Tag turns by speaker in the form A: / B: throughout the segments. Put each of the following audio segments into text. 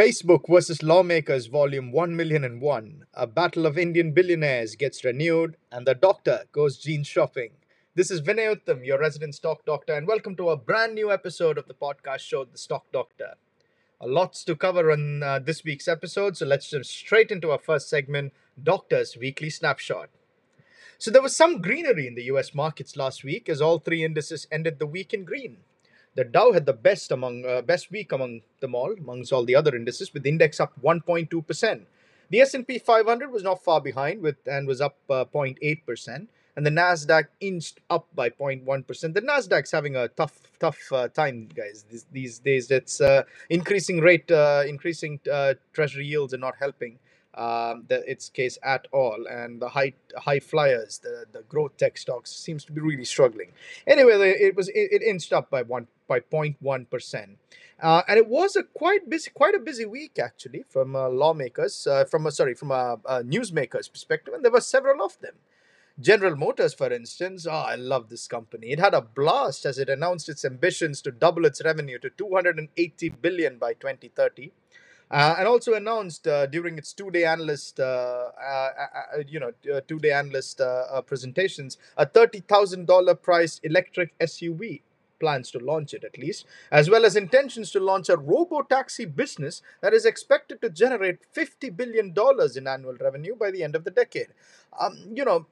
A: Facebook versus Lawmakers, Volume 1 Million and One. A battle of Indian billionaires gets renewed, and the doctor goes jeans shopping. This is Vinay Utham, your resident stock doctor, and welcome to a brand new episode of the podcast show, The Stock Doctor. A lots to cover on uh, this week's episode, so let's jump straight into our first segment Doctor's Weekly Snapshot. So, there was some greenery in the US markets last week as all three indices ended the week in green. The Dow had the best among uh, best week among them all, amongst all the other indices, with the index up 1.2 percent. The S&P 500 was not far behind, with and was up uh, 0.8 percent, and the Nasdaq inched up by 0.1 percent. The Nasdaq's having a tough, tough uh, time, guys. These, these days, it's uh, increasing rate, uh, increasing uh, treasury yields are not helping um, the, its case at all. And the high high flyers, the, the growth tech stocks, seems to be really struggling. Anyway, it was it, it inched up by one by 0.1 percent. Uh, and it was a quite busy, quite a busy week actually, from uh, lawmakers, uh, from a, sorry, from a, a newsmakers' perspective, and there were several of them. General Motors, for instance, oh, I love this company. It had a blast as it announced its ambitions to double its revenue to 280 billion by 2030 uh, and also announced uh, during its two-day analyst, uh, uh, uh you know, uh, two-day analyst presentations, a thirty thousand dollar priced electric SUV plans to launch it at least, as well as intentions to launch a robo taxi business that is expected to generate $50 billion in annual revenue by the end of the decade. Um, you know,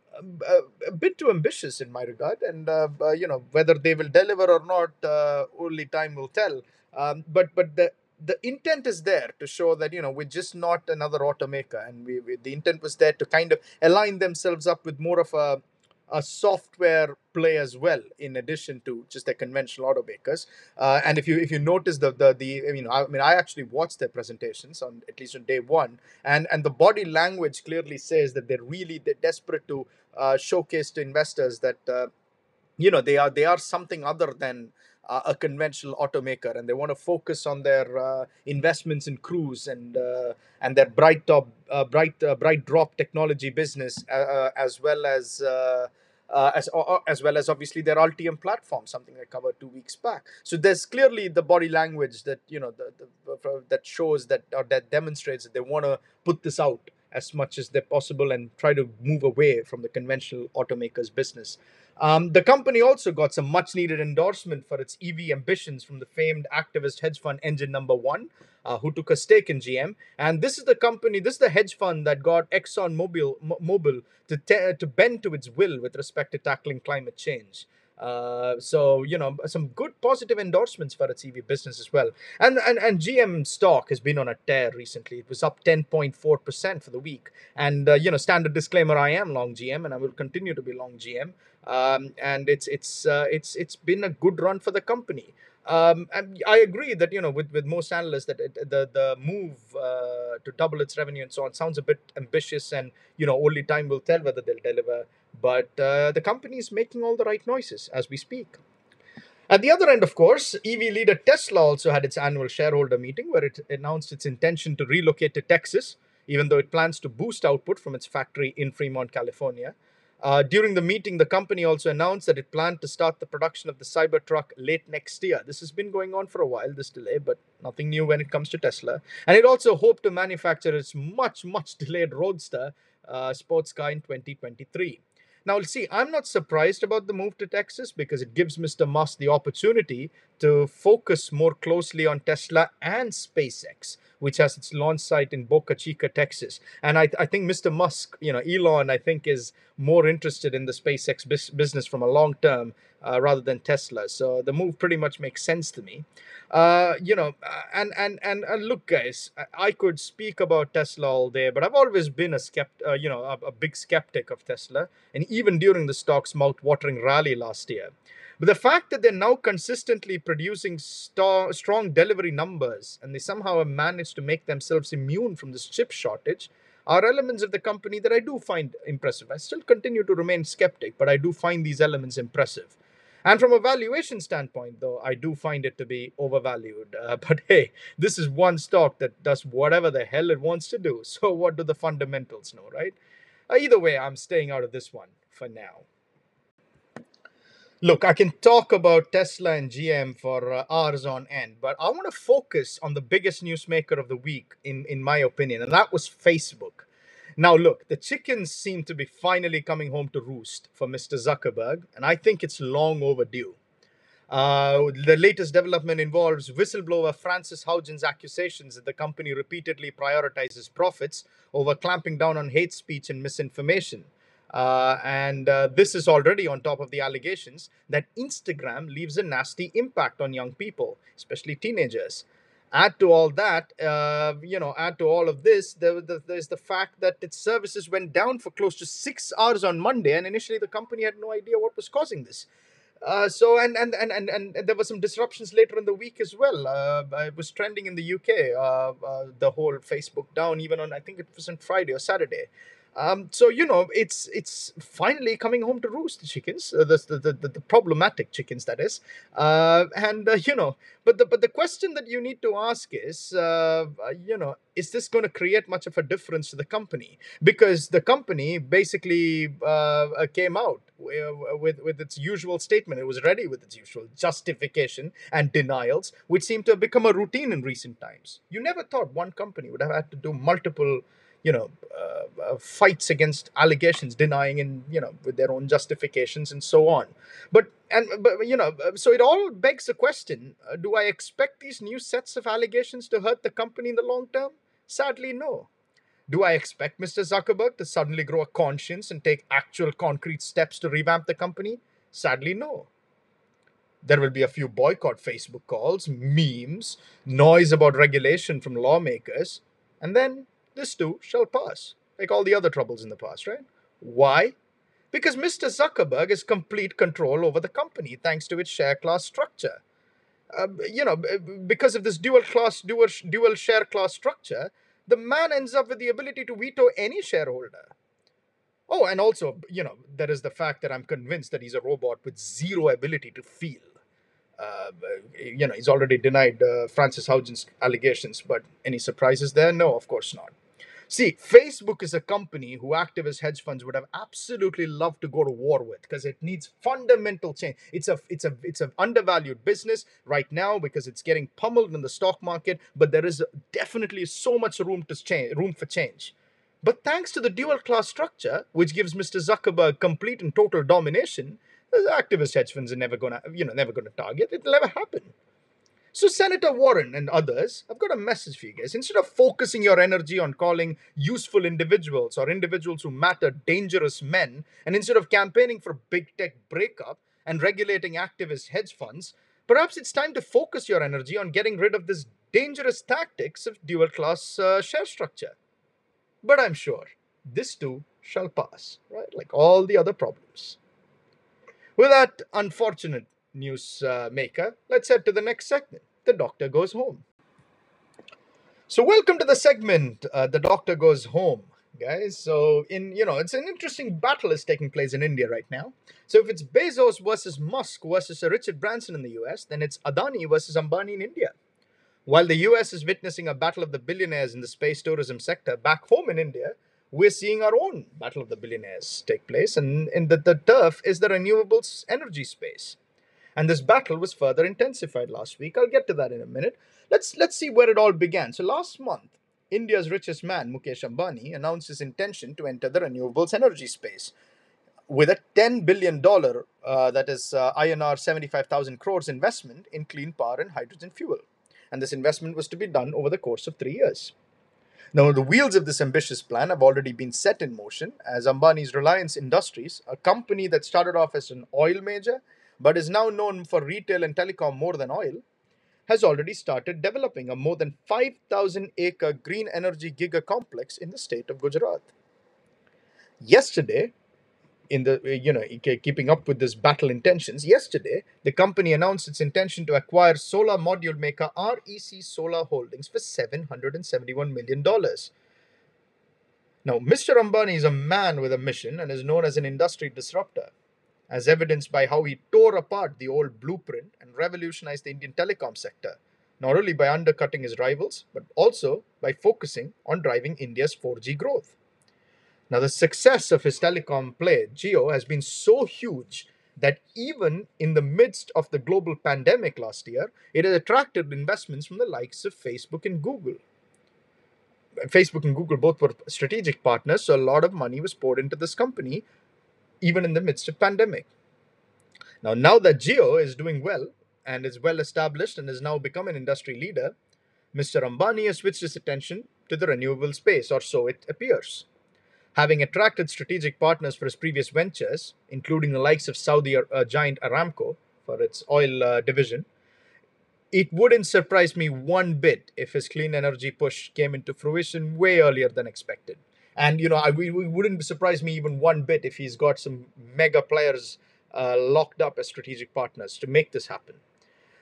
A: a, bit too ambitious in my regard, and uh, uh, you know whether they will deliver or not, uh, only time will tell. Um, but but the the intent is there to show that you know we're just not another automaker and we, we, the intent was there to kind of align themselves up with more of a a software play as well in addition to just the conventional automakers. Uh, and if you if you notice the the, the you know I, mean i actually watched their presentations on at least on day one and and the body language clearly says that they're really they're desperate to uh, showcase to investors that uh, you know they are they are something other than uh, a conventional automaker and they want to focus on their uh, investments in cruise and uh, and their BrightDrop uh, bright uh, BrightDrop technology business uh, as well as as as well as obviously their Ultium platform, something I covered two weeks back. So there's clearly the body language that you know the, the, that shows that or that demonstrates that they want to put this out as much as they're possible and try to move away from the conventional automakers business. Um, the company also got some much needed endorsement for its EV ambitions from the famed activist hedge fund Engine Number One, uh, who took a stake in GM. And this is the company, this is the hedge fund that got Exxon Mobil, Mobil to, te- to bend to its will with respect to tackling climate change. Uh, so you know some good positive endorsements for its EV business as well. And and and GM stock has been on a tear recently. It was up 10.4 percent for the week. And uh, you know, standard disclaimer: I am long GM, and I will continue to be long GM. Um, and it's it's uh, it's it's been a good run for the company. Um, I agree that you know with, with most analysts that it, the the move uh, to double its revenue and so on sounds a bit ambitious, and you know only time will tell whether they'll deliver. But uh, the company is making all the right noises as we speak. At the other end, of course, EV leader Tesla also had its annual shareholder meeting where it announced its intention to relocate to Texas, even though it plans to boost output from its factory in Fremont, California. Uh, during the meeting, the company also announced that it planned to start the production of the Cybertruck late next year. This has been going on for a while, this delay, but nothing new when it comes to Tesla. And it also hoped to manufacture its much, much delayed Roadster uh, sports car in 2023. Now, see, I'm not surprised about the move to Texas because it gives Mr. Musk the opportunity to focus more closely on Tesla and SpaceX, which has its launch site in Boca Chica, Texas. And I, I think Mr. Musk, you know, Elon, I think is more interested in the SpaceX bis- business from a long term uh, rather than Tesla. So the move pretty much makes sense to me. Uh, you know, uh, and and and, look, guys, I, could speak about Tesla all day, but I've always been a skept, uh, you know, a, a big skeptic of Tesla, and even during the stock's mouth-watering rally last year. But the fact that they're now consistently producing st- strong delivery numbers and they somehow have managed to make themselves immune from this chip shortage are elements of the company that I do find impressive. I still continue to remain skeptic, but I do find these elements impressive. And from a valuation standpoint, though, I do find it to be overvalued. Uh, but hey, this is one stock that does whatever the hell it wants to do. So, what do the fundamentals know, right? Uh, either way, I'm staying out of this one for now. Look, I can talk about Tesla and GM for uh, hours on end, but I want to focus on the biggest newsmaker of the week, in, in my opinion, and that was Facebook. Now, look, the chickens seem to be finally coming home to roost for Mr. Zuckerberg, and I think it's long overdue. Uh, the latest development involves whistleblower Frances Haugen's accusations that the company repeatedly prioritizes profits over clamping down on hate speech and misinformation. Uh, and uh, this is already on top of the allegations that Instagram leaves a nasty impact on young people, especially teenagers. Add to all that, uh, you know, add to all of this, there, there- there's the fact that its services went down for close to six hours on Monday, and initially the company had no idea what was causing this. Uh, so and and, and and and there were some disruptions later in the week as well. Uh, it was trending in the UK. Uh, the whole Facebook down, even on I think it was on Friday or Saturday. Um, so you know, it's it's finally coming home to roost. The chickens, uh, the, the, the the problematic chickens, that is. Uh, and uh, you know, but the but the question that you need to ask is, uh, uh, you know, is this going to create much of a difference to the company? Because the company basically uh, came out with with its usual statement. It was ready with its usual justification and denials, which seem to have become a routine in recent times. You never thought one company would have had to do multiple you know uh, uh, fights against allegations denying and you know with their own justifications and so on. But and but you know uh, so it all begs the question uh, do i expect these new sets of allegations to hurt the company in the long term? Sadly no. Do i expect mr zuckerberg to suddenly grow a conscience and take actual concrete steps to revamp the company? Sadly no. There will be a few boycott Facebook calls, memes, noise about regulation from lawmakers, and then this too shall pass, like all the other troubles in the past, right? Why? Because Mr. Zuckerberg has complete control over the company thanks to its share class structure. Uh, you know, because of this dual class, dual, dual share class structure, the man ends up with the ability to veto any shareholder. Oh, and also, you know, there is the fact that I'm convinced that he's a robot with zero ability to feel. Uh, you know, he's already denied uh, Frances Haugen's allegations, but any surprises there? No, of course not. See, Facebook is a company who activist hedge funds would have absolutely loved to go to war with because it needs fundamental change. It's a it's a it's an undervalued business right now because it's getting pummeled in the stock market, but there is definitely so much room to change, room for change. But thanks to the dual class structure, which gives Mr. Zuckerberg complete and total domination, the activist hedge funds are never gonna, you know, never gonna target. It'll never happen. So Senator Warren and others, I've got a message for you guys. Instead of focusing your energy on calling useful individuals or individuals who matter dangerous men, and instead of campaigning for big tech breakup and regulating activist hedge funds, perhaps it's time to focus your energy on getting rid of this dangerous tactics of dual class uh, share structure. But I'm sure this too shall pass, right? Like all the other problems. With that unfortunate news uh, maker, let's head to the next segment. The doctor goes home. So, welcome to the segment. Uh, the doctor goes home, guys. So, in you know, it's an interesting battle is taking place in India right now. So, if it's Bezos versus Musk versus Richard Branson in the U.S., then it's Adani versus Ambani in India. While the US is witnessing a battle of the billionaires in the space tourism sector, back home in India, we're seeing our own battle of the billionaires take place, and, and the, the turf is the renewables energy space. And this battle was further intensified last week. I'll get to that in a minute. Let's let's see where it all began. So last month, India's richest man, Mukesh Ambani, announced his intention to enter the renewables energy space with a $10 billion, uh, that is uh, INR 75,000 crores investment in clean power and hydrogen fuel. And this investment was to be done over the course of three years. Now, the wheels of this ambitious plan have already been set in motion as Ambani's Reliance Industries, a company that started off as an oil major but is now known for retail and telecom more than oil, has already started developing a more than 5,000 acre green energy giga complex in the state of Gujarat. Yesterday, in the you know keeping up with this battle intentions yesterday the company announced its intention to acquire solar module maker REC Solar holdings for 771 million dollars now mr ambani is a man with a mission and is known as an industry disruptor as evidenced by how he tore apart the old blueprint and revolutionized the indian telecom sector not only by undercutting his rivals but also by focusing on driving india's 4g growth now, the success of his telecom play, Jio, has been so huge that even in the midst of the global pandemic last year, it has attracted investments from the likes of Facebook and Google. Facebook and Google both were strategic partners, so a lot of money was poured into this company, even in the midst of pandemic. Now, now that Jio is doing well and is well established and has now become an industry leader, Mr. Ambani has switched his attention to the renewable space, or so it appears. Having attracted strategic partners for his previous ventures, including the likes of Saudi uh, giant Aramco for its oil uh, division, it wouldn't surprise me one bit if his clean energy push came into fruition way earlier than expected. And you know, I, we, we wouldn't surprise me even one bit if he's got some mega players uh, locked up as strategic partners to make this happen.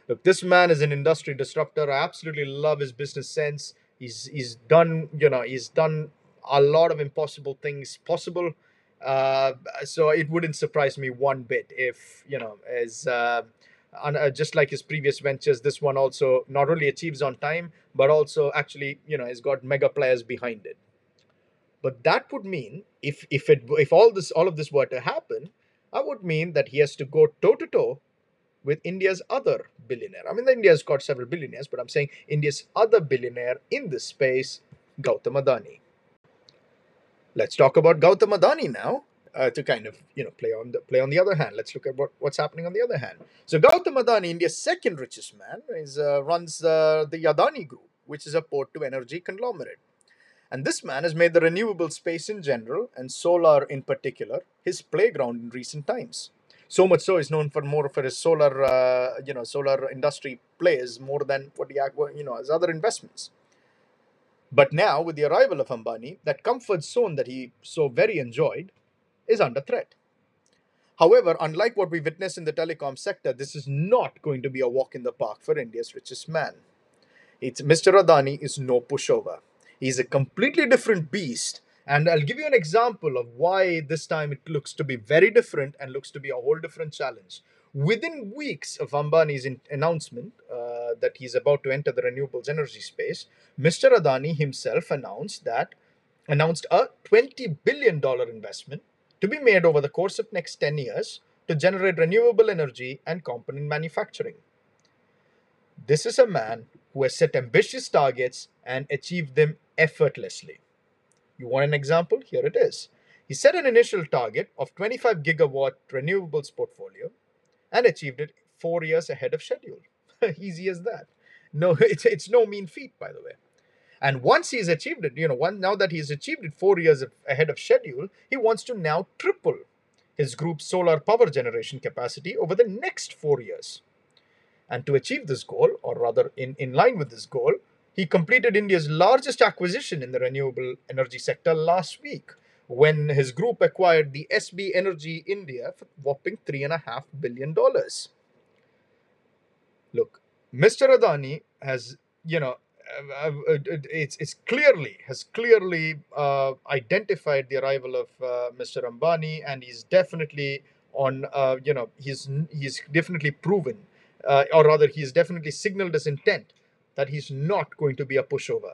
A: Look, this man is an industry disruptor. I absolutely love his business sense. He's he's done you know he's done a lot of impossible things possible. Uh, so it wouldn't surprise me one bit if you know as uh, uh, just like his previous ventures, this one also not only achieves on time but also actually you know has got mega players behind it. But that would mean if if it if all this all of this were to happen, I would mean that he has to go toe to toe with India's other billionaire. I mean, India's got several billionaires, but I'm saying India's other billionaire in this space, Gautam Adani. Let's talk about Gautam Adani now. Uh, to kind of you know play on the play on the other hand, let's look at what, what's happening on the other hand. So Gautam Adani, India's second richest man, is uh, runs uh, the Adani Group, which is a port to energy conglomerate. And this man has made the renewable space in general and solar in particular his playground in recent times. So much so, he's known for more for his solar, uh, you know, solar industry plays more than what he, you know, his other investments. But now, with the arrival of Ambani, that comfort zone that he so very enjoyed is under threat. However, unlike what we witnessed in the telecom sector, this is not going to be a walk in the park for India's richest man. It's Mr. Adani is no pushover. He's a completely different beast and I'll give you an example of why this time it looks to be very different and looks to be a whole different challenge. Within weeks of Ambani's announcement uh, that he's about to enter the renewables energy space, Mr. Adani himself announced that announced a 20 billion dollar investment to be made over the course of next 10 years to generate renewable energy and component manufacturing. This is a man who has set ambitious targets and achieved them effortlessly. You want an example? Here it is. He set an initial target of 25 gigawatt renewables portfolio and achieved it four years ahead of schedule. Easy as that. No, it's, it's no mean feat, by the way. And once he's achieved it, you know, one, now that he's achieved it four years ahead of schedule, he wants to now triple his group's solar power generation capacity over the next four years. And to achieve this goal, or rather in, in line with this goal, he completed India's largest acquisition in the renewable energy sector last week when his group acquired the SB Energy India for whopping $3.5 billion. Look, Mr. Adani has, you know, uh, uh, uh, it's, it's clearly has clearly uh, identified the arrival of uh, Mr. Ambani, and he's definitely on. Uh, you know, he's he's definitely proven, or rather, he's definitely signaled his intent that he's not going to be a pushover.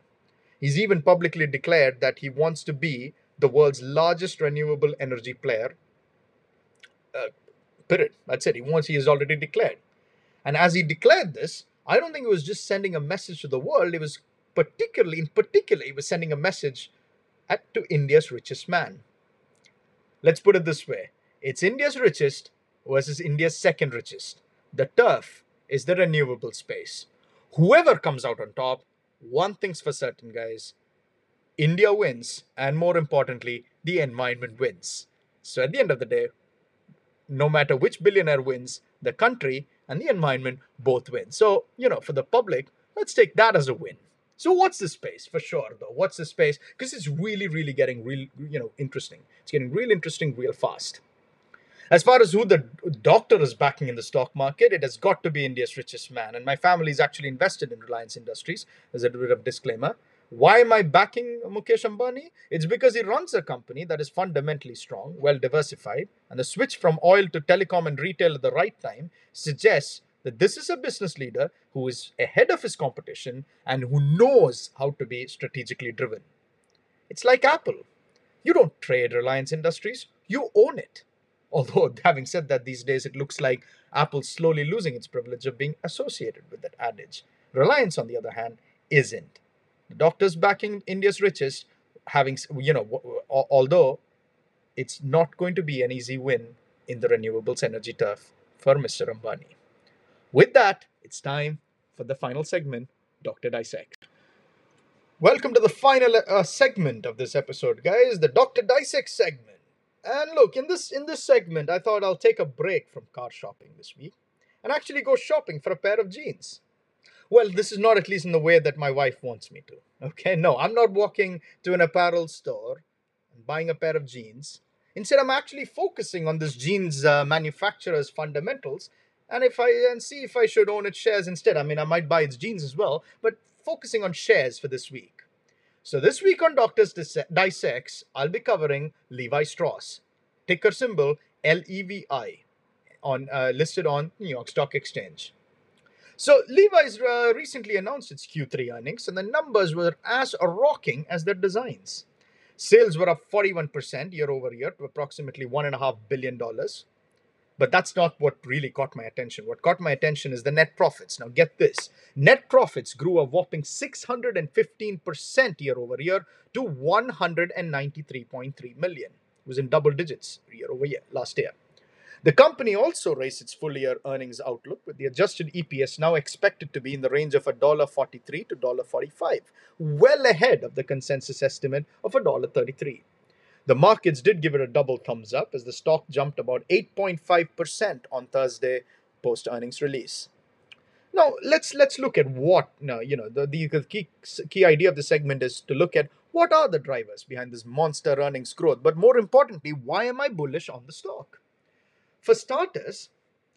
A: He's even publicly declared that he wants to be the world's largest renewable energy player. Uh, period. That's it. He wants, he has already declared. And as he declared this, I don't think he was just sending a message to the world. It was particularly, in particular, he was sending a message at, to India's richest man. Let's put it this way it's India's richest versus India's second richest. The turf is the renewable space whoever comes out on top, one thing's for certain, guys India wins, and more importantly, the environment wins. So at the end of the day, no matter which billionaire wins, the country and the environment both win. So, you know, for the public, let's take that as a win. So what's the space for sure though? What's the space? Because it's really, really getting real, you know, interesting. It's getting real interesting real fast. As far as who the doctor is backing in the stock market, it has got to be India's richest man. And my family is actually invested in Reliance Industries, as a bit of disclaimer. Why am I backing Mukesh Ambani? It's because he runs a company that is fundamentally strong, well diversified, and the switch from oil to telecom and retail at the right time suggests that this is a business leader who is ahead of his competition and who knows how to be strategically driven. It's like Apple. You don't trade Reliance Industries, you own it. Although, having said that, these days it looks like Apple's slowly losing its privilege of being associated with that adage. Reliance, on the other hand, isn't. The doctors backing India's richest, having, you know, although it's not going to be an easy win in the renewables energy turf for Mr. Ambani. With that, it's time for the final segment, Dr. Dissect. Welcome to the final uh, segment of this episode, guys, the Dr. Dissect segment. And look, in this in this segment, I thought I'll take a break from car shopping this week and actually go shopping for a pair of jeans. Well, this is not at least in the way that my wife wants me to. Okay, no, I'm not walking to an apparel store and buying a pair of jeans. Instead, I'm actually focusing on this jeans uh, manufacturer's fundamentals and if I and see if I should own its shares instead. I mean, I might buy its jeans as well, but focusing on shares for this week. So this week on Doctors Dissects, I'll be covering Levi Strauss, ticker symbol LEVI, on uh, listed on New York Stock Exchange. So Levi's uh, recently announced its Q3 earnings, and the numbers were as rocking as their designs. Sales were up 41% year over year to approximately $1.5 billion. But that's not what really caught my attention. What caught my attention is the net profits. Now, get this net profits grew a whopping 615% year over year to 193.3 million. It was in double digits year over year last year. The company also raised its full year earnings outlook, with the adjusted EPS now expected to be in the range of $1.43 to $1.45, well ahead of the consensus estimate of $1.33. The markets did give it a double thumbs up as the stock jumped about 8.5% on Thursday post earnings release. Now let's let's look at what now you know the, the key key idea of the segment is to look at what are the drivers behind this monster earnings growth, but more importantly, why am I bullish on the stock? For starters,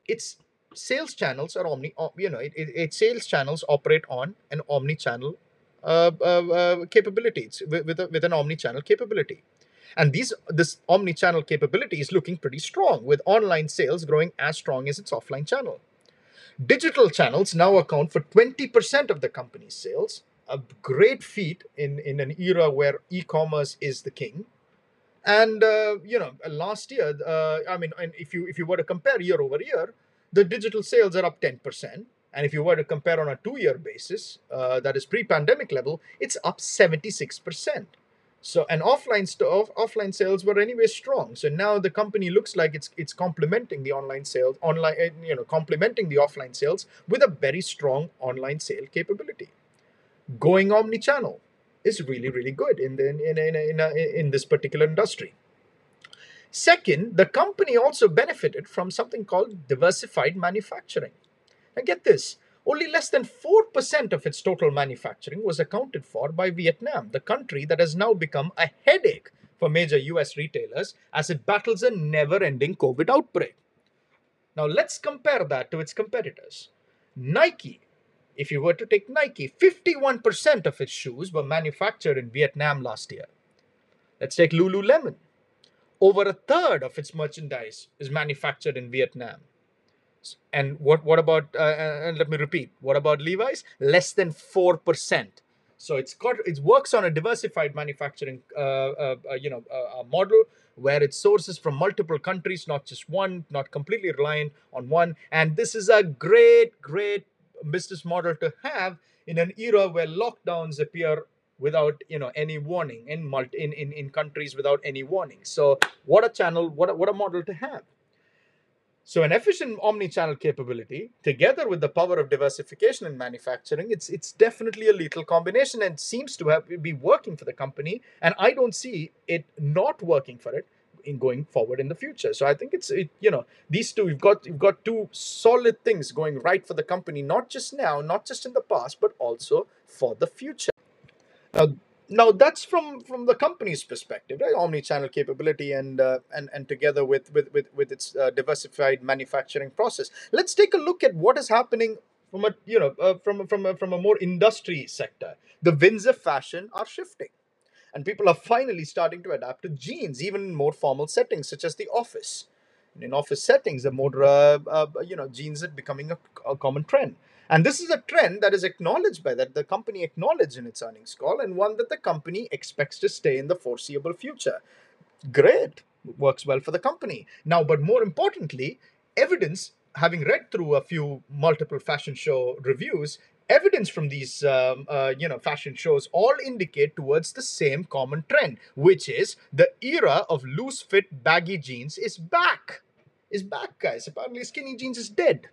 A: its sales channels are omni you know it, it, its sales channels operate on an omni-channel uh, uh, uh, capabilities with, with, a, with an omni-channel capability and these this omni-channel capability is looking pretty strong, with online sales growing as strong as its offline channel. Digital channels now account for 20% of the company's sales, a great feat in, in an era where e-commerce is the king. And uh, you know, last year, uh, I mean, if you if you were to compare year over year, the digital sales are up 10%. And if you were to compare on a two-year basis, uh, that is pre-pandemic level, it's up 76%. So and offline st- offline sales were anyway strong. So now the company looks like it's it's complementing the online sales, online eh, you know complementing the offline sales with a very strong online sale capability. Going omni-channel is really really good in the, in in in, in, in this particular industry. Second, the company also benefited from something called diversified manufacturing. And get this, only less than 4% of its total manufacturing was accounted for by Vietnam, the country that has now become a headache for major US retailers as it battles a never ending COVID outbreak. Now, let's compare that to its competitors. Nike, if you were to take Nike, 51% of its shoes were manufactured in Vietnam last year. Let's take Lululemon. Over a third of its merchandise is manufactured in Vietnam. And what what about? Uh, uh, and let me repeat. What about Levi's? Less than four percent. So it's got it works on a diversified manufacturing, uh, uh, uh you know, uh, model where it sources from multiple countries, not just one, not completely reliant on one. And this is a great, great business model to have in an era where lockdowns appear without you know any warning in multi in, in, in countries without any warning so what a channel what a, what a model to have so an efficient omni-channel capability, together with the power of diversification in manufacturing, it's it's definitely a lethal combination and seems to have be working for the company. And I don't see it not working for it in going forward in the future. So I think it's it, you know these two you've got you've got two solid things going right for the company, not just now, not just in the past, but also for the future. Now now that's from from the company's perspective right? Omni-channel capability and uh, and and together with with with, with its uh, diversified manufacturing process. Let's take a look at what is happening from a you know uh, from from a, from a more industry sector. The winds of fashion are shifting and people are finally starting to adapt to jeans even in more formal settings such as the office. In office settings the more uh, uh, you know jeans are becoming a, a common trend and this is a trend that is acknowledged by that the company acknowledged in its earnings call and one that the company expects to stay in the foreseeable future. Great. works well for the company. Now, but more importantly, evidence, having read through a few multiple fashion show reviews, evidence from these um, uh, you know fashion shows all indicate towards the same common trend which is the era of loose fit baggy jeans is back is back guys apparently skinny jeans is dead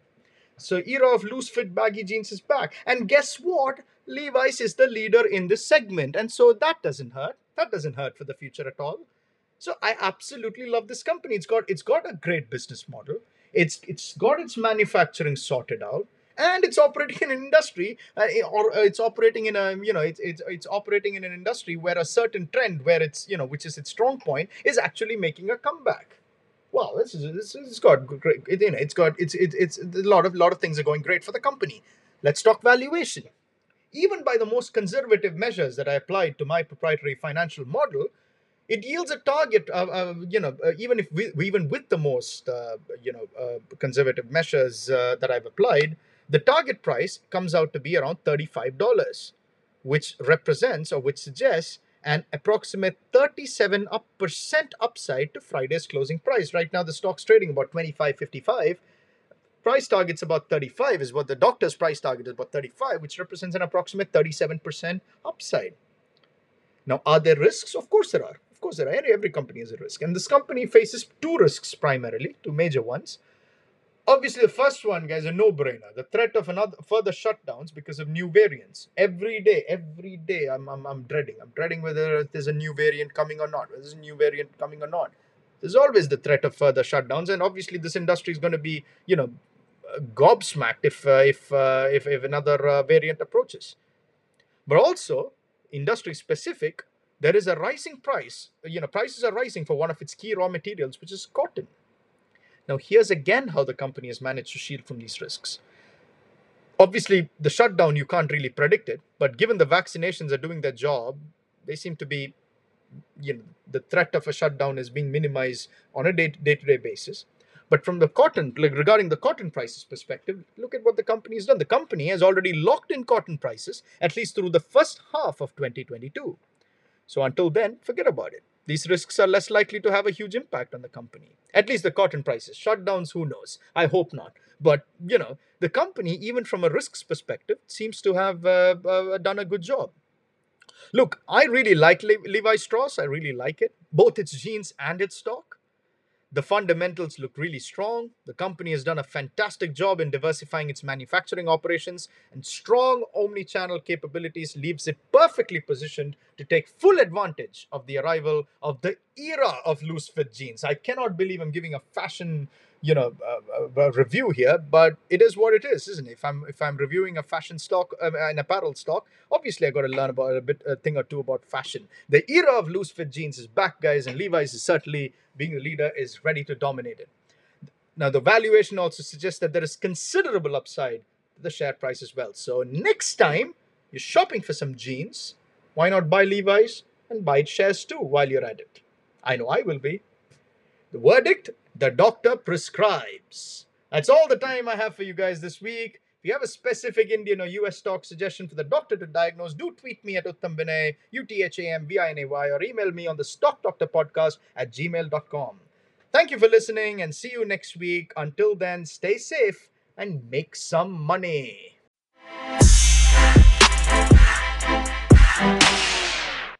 A: so era of loose fit baggy jeans is back. And guess what? Levi's is the leader in this segment. And so that doesn't hurt. That doesn't hurt for the future at all. So i absolutely love this company. It's got it's got a great business model. It's it's got its manufacturing sorted out. And it's operating in an industry uh, or uh, it's operating in a you know it's, it's it's operating in an industry where a certain trend where it's you know which is its strong point is actually making a comeback well this is this is got great you know it's got it's it, it's a lot of lot of things are going great for the company. Let's talk valuation. Even by the most conservative measures that i applied to my proprietary financial model it yields a target uh, uh, you know uh, even if we, even with the most uh, you know uh, conservative measures uh, that i've applied the target price comes out to be around $35, which represents or which suggests an approximate 37 up percent upside to Friday's closing price. Right now, the stock's trading about 25.55. Price target's about 35 is what the doctor's price target is about 35, which represents an approximate 37% upside. Now, are there risks? Of course there are. Of course there are. Every company has a risk. And this company faces two risks primarily, two major ones. Obviously, the first one, guys, a no-brainer. The threat of another further shutdowns because of new variants. Every day, every day, I'm, I'm, I'm dreading. I'm dreading whether there's a new variant coming or not. Whether there's a new variant coming or not. There's always the threat of further shutdowns, and obviously, this industry is going to be, you know, gobsmacked if uh, if, uh, if if another uh, variant approaches. But also, industry specific, there is a rising price. You know, prices are rising for one of its key raw materials, which is cotton. Now, here's again how the company has managed to shield from these risks. Obviously, the shutdown, you can't really predict it, but given the vaccinations are doing their job, they seem to be, you know, the threat of a shutdown is being minimized on a day to day basis. But from the cotton, like regarding the cotton prices perspective, look at what the company has done. The company has already locked in cotton prices, at least through the first half of 2022. So until then, forget about it. These risks are less likely to have a huge impact on the company. At least the cotton prices. Shutdowns, who knows? I hope not. But, you know, the company, even from a risks perspective, seems to have uh, uh, done a good job. Look, I really like Le- Levi Strauss. I really like it, both its jeans and its stock. The fundamentals look really strong. The company has done a fantastic job in diversifying its manufacturing operations, and strong omni channel capabilities leaves it perfectly positioned to take full advantage of the arrival of the era of loose fit jeans. I cannot believe I'm giving a fashion you know uh, uh, review here but it is what it is isn't it? If i'm if i'm reviewing a fashion stock uh, an apparel stock obviously i got to learn about a bit a thing or two about fashion. The era of loose fit jeans is back guys and levi's is certainly being the leader is ready to dominate it. Now the valuation also suggests that there is considerable upside to the share price as well. So next time you're shopping for some jeans why not buy levi's and buy shares too while you're at it? I know i will be. The verdict the doctor prescribes. That's all the time I have for you guys this week. If you have a specific Indian or US stock suggestion for the doctor to diagnose, do tweet me at Utham Vinay, U-T-H-A-M-V-I-N-A-Y, or email me on the Stock Doctor Podcast at gmail.com. Thank you for listening and see you next week. Until then, stay safe and make some money.